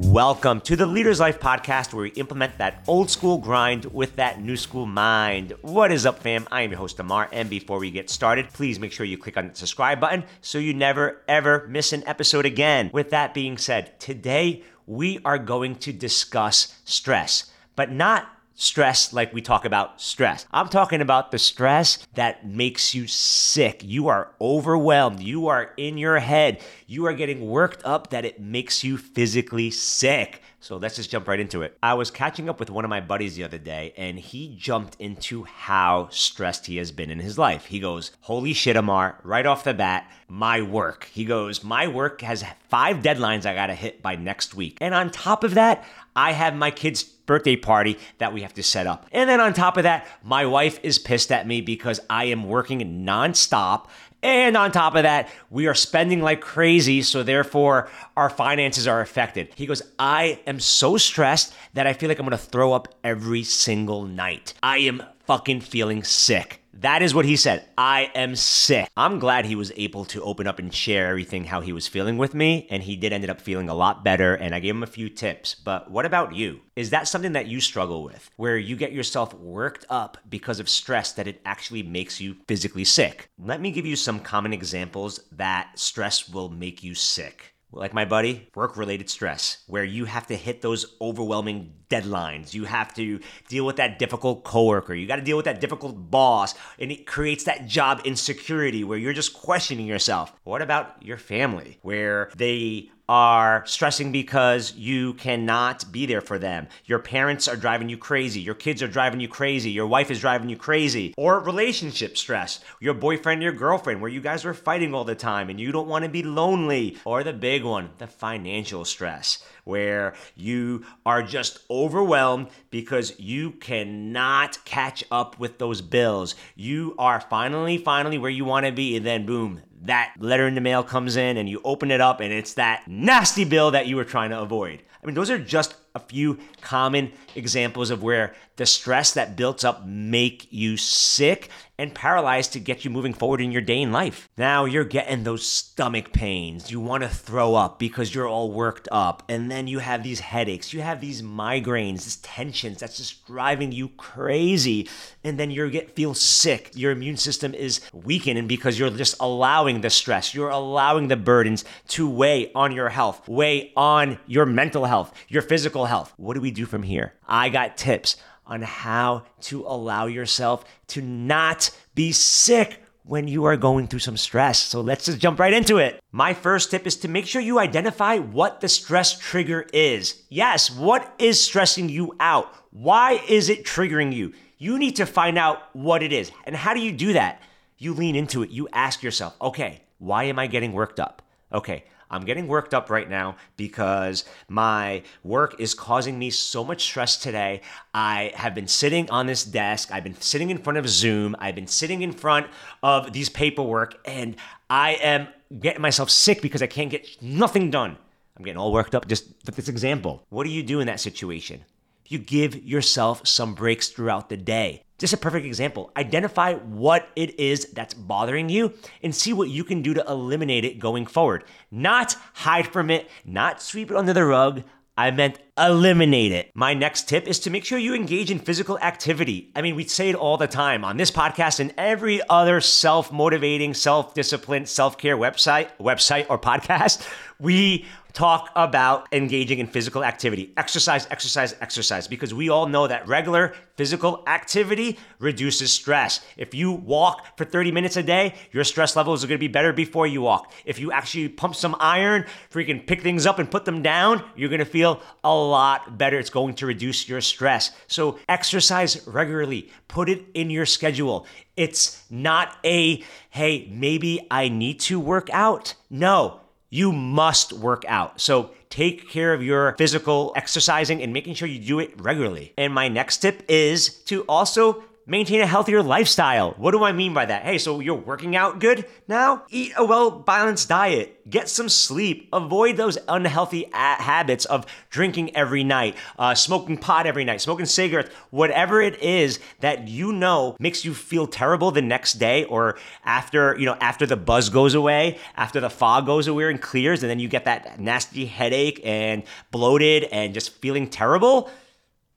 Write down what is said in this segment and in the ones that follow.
Welcome to the Leaders Life podcast, where we implement that old school grind with that new school mind. What is up, fam? I am your host, Amar. And before we get started, please make sure you click on the subscribe button so you never, ever miss an episode again. With that being said, today we are going to discuss stress, but not stress like we talk about stress. I'm talking about the stress that makes you sick. You are overwhelmed. You are in your head. You are getting worked up that it makes you physically sick. So let's just jump right into it. I was catching up with one of my buddies the other day, and he jumped into how stressed he has been in his life. He goes, Holy shit, Amar, right off the bat, my work. He goes, My work has five deadlines I gotta hit by next week. And on top of that, I have my kid's birthday party that we have to set up. And then on top of that, my wife is pissed at me because I am working nonstop. And on top of that, we are spending like crazy, so therefore our finances are affected. He goes, I am so stressed that I feel like I'm gonna throw up every single night. I am fucking feeling sick. That is what he said. I am sick. I'm glad he was able to open up and share everything how he was feeling with me, and he did ended up feeling a lot better. And I gave him a few tips. But what about you? Is that something that you struggle with, where you get yourself worked up because of stress that it actually makes you physically sick? Let me give you some common examples that stress will make you sick like my buddy, work related stress, where you have to hit those overwhelming deadlines. You have to deal with that difficult coworker. You got to deal with that difficult boss. And it creates that job insecurity where you're just questioning yourself. What about your family, where they are stressing because you cannot be there for them. Your parents are driving you crazy. Your kids are driving you crazy. Your wife is driving you crazy. Or relationship stress. Your boyfriend, your girlfriend, where you guys are fighting all the time and you don't want to be lonely. Or the big one, the financial stress, where you are just overwhelmed because you cannot catch up with those bills. You are finally, finally where you want to be, and then boom, that letter in the mail comes in and you open it up and it's that nasty bill that you were trying to avoid. I mean, those are just a few common examples of where the stress that builds up make you sick and paralyzed to get you moving forward in your day in life. Now you're getting those stomach pains. You want to throw up because you're all worked up. And then you have these headaches. You have these migraines, these tensions that's just driving you crazy. And then you get feel sick. Your immune system is weakening because you're just allowing the stress. You're allowing the burdens to weigh on your health, weigh on your mental health, your physical health. What do we do from here? I got tips on how to allow yourself to not be sick when you are going through some stress. So let's just jump right into it. My first tip is to make sure you identify what the stress trigger is. Yes, what is stressing you out? Why is it triggering you? You need to find out what it is. And how do you do that? You lean into it. You ask yourself, okay, why am I getting worked up? Okay, I'm getting worked up right now because my work is causing me so much stress today. I have been sitting on this desk, I've been sitting in front of Zoom, I've been sitting in front of these paperwork, and I am getting myself sick because I can't get nothing done. I'm getting all worked up just with this example. What do you do in that situation? You give yourself some breaks throughout the day. Just a perfect example. Identify what it is that's bothering you and see what you can do to eliminate it going forward. Not hide from it, not sweep it under the rug. I meant eliminate it. My next tip is to make sure you engage in physical activity. I mean, we say it all the time on this podcast and every other self-motivating, self-disciplined, self-care website, website or podcast. We talk about engaging in physical activity. Exercise, exercise, exercise, because we all know that regular physical activity reduces stress. If you walk for 30 minutes a day, your stress levels are gonna be better before you walk. If you actually pump some iron, freaking pick things up and put them down, you're gonna feel a lot better. It's going to reduce your stress. So exercise regularly, put it in your schedule. It's not a, hey, maybe I need to work out. No, you must work out. So take care of your physical exercising and making sure you do it regularly. And my next tip is to also maintain a healthier lifestyle. What do I mean by that? Hey, so you're working out good now? Eat a well balanced diet, get some sleep, avoid those unhealthy a- habits of drinking every night, uh, smoking pot every night, smoking cigarettes, whatever it is that you know makes you feel terrible the next day or after, you know, after the buzz goes away, after the fog goes away and clears, and then you get that nasty headache and bloated and just feeling terrible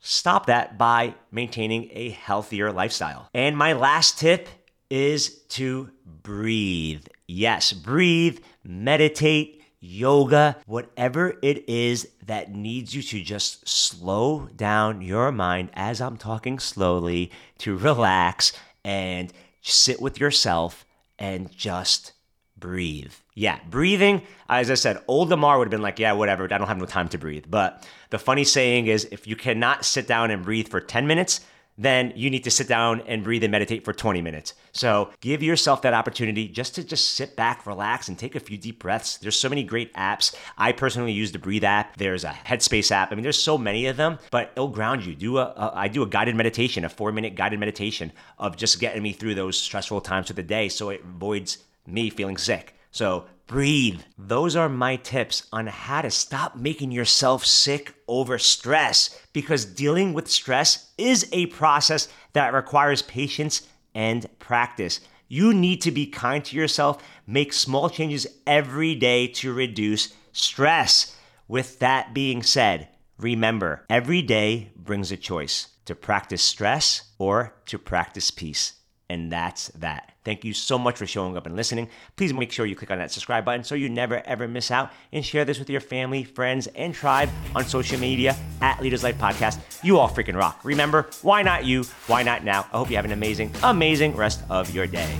stop that by maintaining a healthier lifestyle. And my last tip is to breathe. Yes, breathe, meditate, yoga, whatever it is that needs you to just slow down your mind as I'm talking slowly to relax and sit with yourself and just breathe. Yeah, breathing, as I said, old Amar would have been like, yeah, whatever, I don't have no time to breathe. But the funny saying is, if you cannot sit down and breathe for 10 minutes, then you need to sit down and breathe and meditate for 20 minutes. So give yourself that opportunity just to just sit back, relax, and take a few deep breaths. There's so many great apps. I personally use the Breathe app. There's a Headspace app. I mean, there's so many of them, but it'll ground you. Do a, a I do a guided meditation, a four minute guided meditation of just getting me through those stressful times of the day, so it avoids me feeling sick. So breathe. Those are my tips on how to stop making yourself sick over stress because dealing with stress is a process that requires patience and practice. You need to be kind to yourself, make small changes every day to reduce stress. With that being said, remember every day brings a choice to practice stress or to practice peace. And that's that. Thank you so much for showing up and listening. Please make sure you click on that subscribe button so you never ever miss out and share this with your family, friends, and tribe on social media at Leaders Life Podcast. You all freaking rock. Remember, why not you? Why not now? I hope you have an amazing, amazing rest of your day.